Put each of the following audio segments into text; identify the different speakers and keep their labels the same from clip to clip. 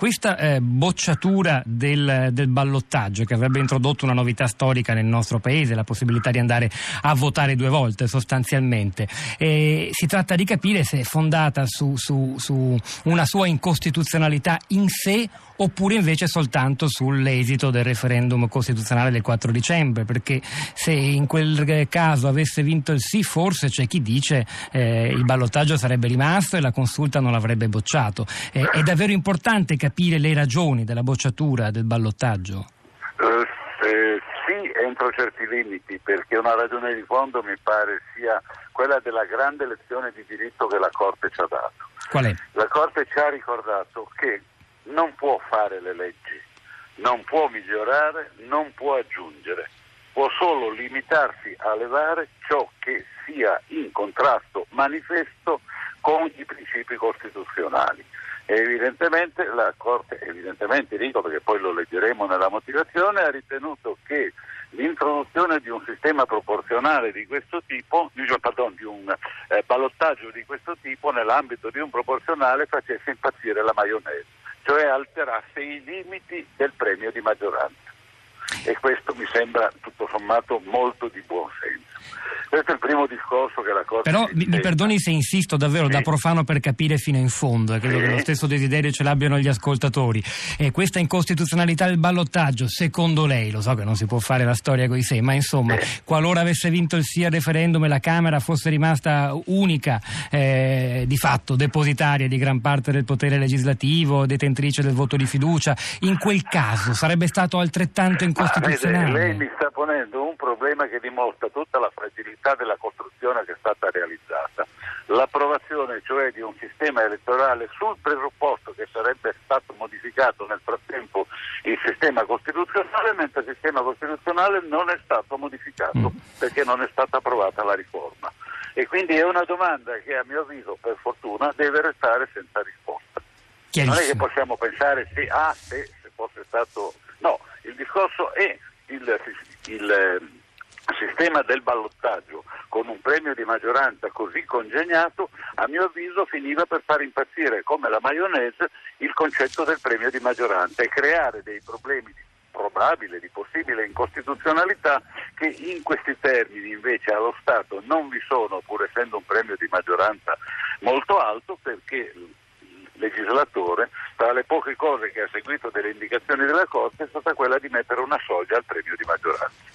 Speaker 1: Questa eh, bocciatura del, del, ballottaggio che avrebbe introdotto una novità storica nel nostro paese, la possibilità di andare a votare due volte sostanzialmente, eh, si tratta di capire se è fondata su, su, su una sua incostituzionalità in sé oppure invece soltanto sull'esito del referendum costituzionale del 4 dicembre, perché se in quel caso avesse vinto il sì, forse c'è chi dice eh, il ballottaggio sarebbe rimasto e la consulta non l'avrebbe bocciato. Eh, è davvero importante capire le ragioni della bocciatura del ballottaggio?
Speaker 2: Uh, eh, sì, entro certi limiti, perché una ragione di fondo mi pare sia quella della grande lezione di diritto che la Corte ci ha dato.
Speaker 1: Qual è?
Speaker 2: La Corte ci ha ricordato che non può fare le leggi, non può migliorare, non può aggiungere, può solo limitarsi a levare ciò che sia in contrasto manifesto con i principi costituzionali. Evidentemente la Corte, evidentemente dico perché poi lo leggeremo nella motivazione, ha ritenuto che l'introduzione di un sistema proporzionale di questo tipo, pardon, di un eh, ballottaggio di questo tipo nell'ambito di un proporzionale facesse impazzire la maionese cioè alterasse i limiti del premio di maggioranza. E questo mi sembra tutto sommato molto di buon senso. Questo è il primo discorso che la Corte...
Speaker 1: Però mi, mi perdoni se insisto davvero sì. da profano per capire fino in fondo, e credo sì. che lo stesso desiderio ce l'abbiano gli ascoltatori. E questa incostituzionalità del ballottaggio, secondo lei, lo so che non si può fare la storia con i sé, ma insomma, sì. qualora avesse vinto il sì al referendum e la Camera fosse rimasta unica, eh, di fatto depositaria di gran parte del potere legislativo, detentrice del voto di fiducia, in quel caso sarebbe stato altrettanto incostituzionale?
Speaker 2: Ma, lei mi sta ponendo un problema che dimostra tutta la fragilità della costruzione che è stata realizzata. L'approvazione cioè di un sistema elettorale sul presupposto che sarebbe stato modificato nel frattempo il sistema costituzionale, mentre il sistema costituzionale non è stato modificato mm. perché non è stata approvata la riforma. E quindi è una domanda che a mio avviso, per fortuna, deve restare senza risposta. Non è che possiamo pensare se, ah, se, se fosse stato... Discorso è il, il sistema del ballottaggio con un premio di maggioranza così congegnato, a mio avviso finiva per far impazzire come la maionese il concetto del premio di maggioranza e creare dei problemi di probabile, di possibile incostituzionalità che in questi termini invece allo Stato non vi sono, pur essendo un premio di maggioranza molto alto, perché legislatore, tra le poche cose che ha seguito delle indicazioni della Corte, è stata quella di mettere una soglia al premio di maggioranza.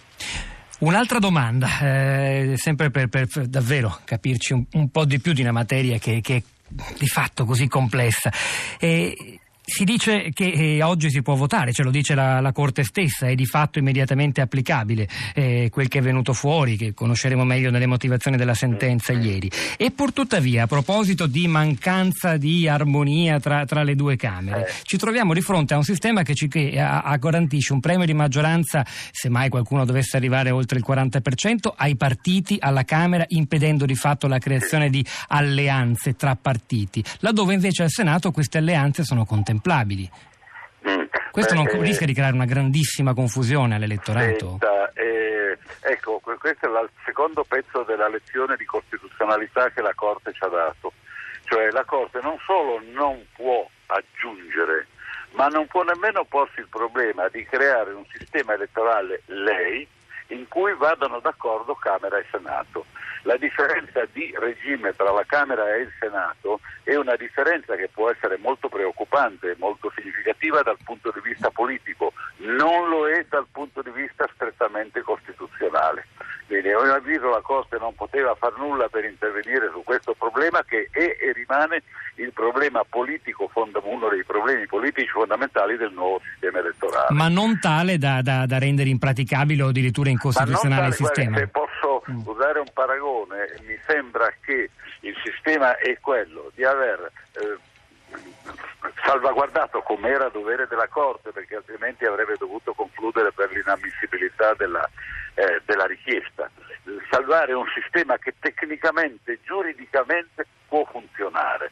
Speaker 1: Un'altra domanda, eh, sempre per, per, davvero capirci un, un, po' di più di una materia che, che è di fatto così complessa. Eh, si dice che eh, oggi si può votare, ce lo dice la, la, Corte stessa, è di fatto immediatamente applicabile eh, quel che è venuto fuori, che conosceremo meglio nelle motivazioni della sentenza ieri. E pur tuttavia, a proposito di mancanza di armonia tra, tra le due Camere, ci troviamo di fronte a un sistema che, ci, che a, a garantisce un premio di maggioranza, se mai qualcuno dovesse arrivare oltre il 40%, ai partiti, alla Camera, impedendo di fatto la creazione di alleanze tra partiti, laddove invece al Senato queste alleanze sono contemplate contemplabili. Mm. Questo Beh, non eh, rischia di creare una grandissima confusione all'elettorato?
Speaker 2: Senta, eh, ecco, questo è il secondo pezzo della lezione di costituzionalità che la Corte ci ha dato. Cioè la Corte non solo non può aggiungere, ma non può nemmeno porsi il problema di creare un sistema elettorale lei in cui vadano d'accordo Camera e Senato. La differenza di regime tra la Camera e il Senato è una differenza che può essere molto preoccupante molto significativa dal punto di vista politico, non lo è dal punto di vista strettamente costituzionale. Quindi a mio avviso la Corte non poteva far nulla per intervenire su questo problema che è e rimane il problema politico, uno dei problemi politici fondamentali del nuovo sistema elettorale.
Speaker 1: Ma non tale da, da, da rendere impraticabile o addirittura incostituzionale il sistema?
Speaker 2: Se posso mm. usare un paragone, mi sembra che il sistema è quello di aver eh, salvaguardato come era dovere della Corte, perché altrimenti avrebbe dovuto concludere per l'inammissibilità della, eh, della richiesta. Salvare un sistema che tecnicamente, giuridicamente può funzionare.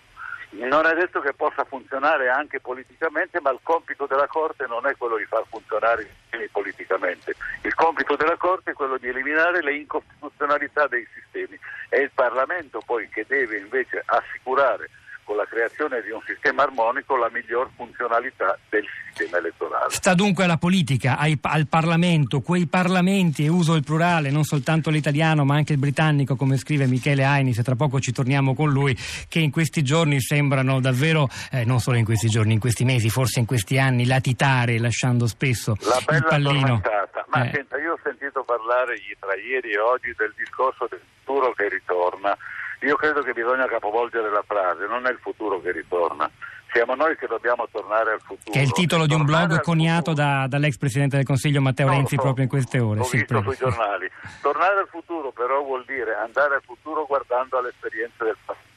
Speaker 2: Non è detto che possa funzionare anche politicamente, ma il compito della Corte non è quello di far funzionare i politicamente. Il compito della Corte è quello di eliminare le incostituzionalità dei sistemi. È il Parlamento poi che deve invece assicurare con la creazione di un sistema armonico la miglior funzionalità del sistema elettorale.
Speaker 1: Sta dunque alla politica, ai, al Parlamento, quei parlamenti, e uso il plurale, non soltanto l'italiano ma anche il britannico, come scrive Michele Ainis, e tra poco ci torniamo con lui, che in questi giorni sembrano davvero, eh, non solo in questi giorni, in questi mesi, forse in questi anni, latitare, lasciando spesso
Speaker 2: la
Speaker 1: il pallino.
Speaker 2: Ma eh. senta, io ho sentito parlare tra ieri e oggi del discorso del futuro che ritorna. Io credo che bisogna capovolgere la frase, non è il futuro che ritorna. Siamo noi che dobbiamo tornare al futuro.
Speaker 1: Che è il titolo di un blog coniato da, dall'ex Presidente del Consiglio Matteo
Speaker 2: no,
Speaker 1: Renzi
Speaker 2: so,
Speaker 1: proprio in queste ore.
Speaker 2: L'ho
Speaker 1: sì,
Speaker 2: visto prego. sui giornali. Tornare al futuro però vuol dire andare al futuro guardando alle esperienze del passato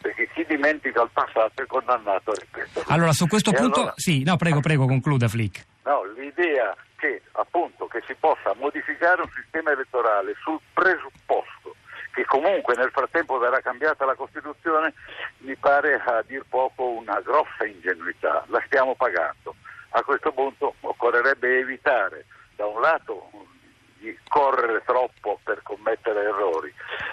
Speaker 2: perché chi dimentica il passato è condannato a ripeterlo.
Speaker 1: Allora, su questo e punto, allora... sì, no, prego, prego, concluda Flick.
Speaker 2: No, l'idea che appunto che si possa modificare un sistema elettorale sul presupposto che comunque nel frattempo verrà cambiata la Costituzione mi pare a dir poco una grossa ingenuità, la stiamo pagando. A questo punto occorrerebbe evitare da un lato di correre troppo per commettere errori,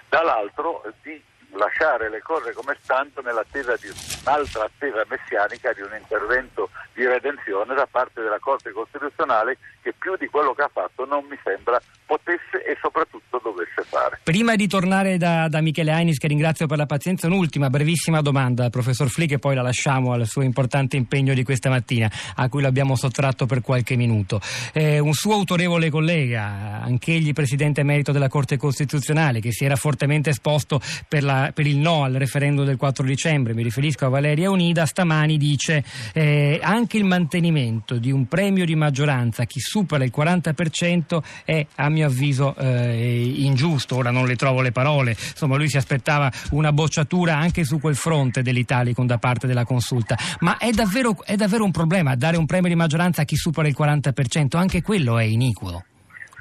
Speaker 2: dall'altro di lasciare le cose come stanno nell'attesa di un'altra attesa messianica di un intervento di redenzione da parte della Corte Costituzionale che più di quello che ha fatto non mi sembra potesse e soprattutto dovesse fare.
Speaker 1: Prima di tornare da, da Michele Ainis, che ringrazio per la pazienza, un'ultima brevissima domanda al professor Flick e poi la lasciamo al suo importante impegno di questa mattina, a cui l'abbiamo sottratto per qualche minuto. Eh, un suo autorevole collega, anch'egli presidente emerito della Corte Costituzionale, che si era fortemente esposto per, la, per il no al referendum del 4 dicembre, mi riferisco a Valeria Unida, stamani dice eh, anche il mantenimento di un premio di maggioranza, chi supera il 40% è a mio avviso eh, ingiusto, ora non le trovo le parole, insomma lui si aspettava una bocciatura anche su quel fronte dell'Italicum da parte della consulta, ma è davvero, è davvero un problema dare un premio di maggioranza a chi supera il 40%, anche quello è iniquo.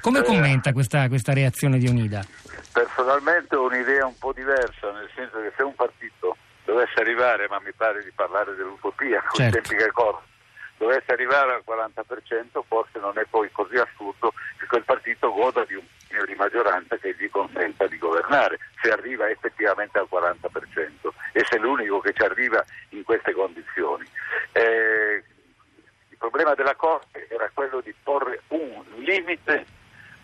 Speaker 1: Come eh, commenta questa, questa reazione di Unida?
Speaker 2: Personalmente ho un'idea un po' diversa, nel senso che se un partito dovesse arrivare, ma mi pare di parlare dell'utopia con certo. tempi che corrono, dovesse arrivare al 40% forse non è poi così assurdo che quel partito goda di un premio di maggioranza che gli consenta di governare, se arriva effettivamente al 40% e se è l'unico che ci arriva in queste condizioni. Eh, il problema della Corte era quello di porre un limite,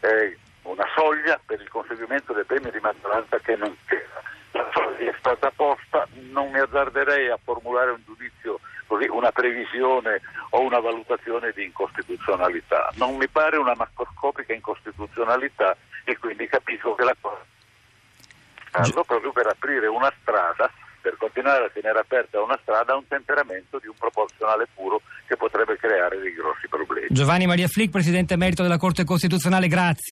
Speaker 2: eh, una soglia per il conseguimento del premio di maggioranza che non c'era. La soglia è stata posta, non mi azzarderei a formulare un giudizio così, una previsione o una valutazione di incostituzionalità. Non mi pare una macroscopica incostituzionalità e quindi capisco che la cosa G- proprio per aprire una strada per continuare a tenere aperta una strada a un temperamento di un proporzionale puro che potrebbe creare dei grossi problemi.
Speaker 1: Giovanni Maria Flick, Presidente Emerito della Corte Costituzionale, grazie.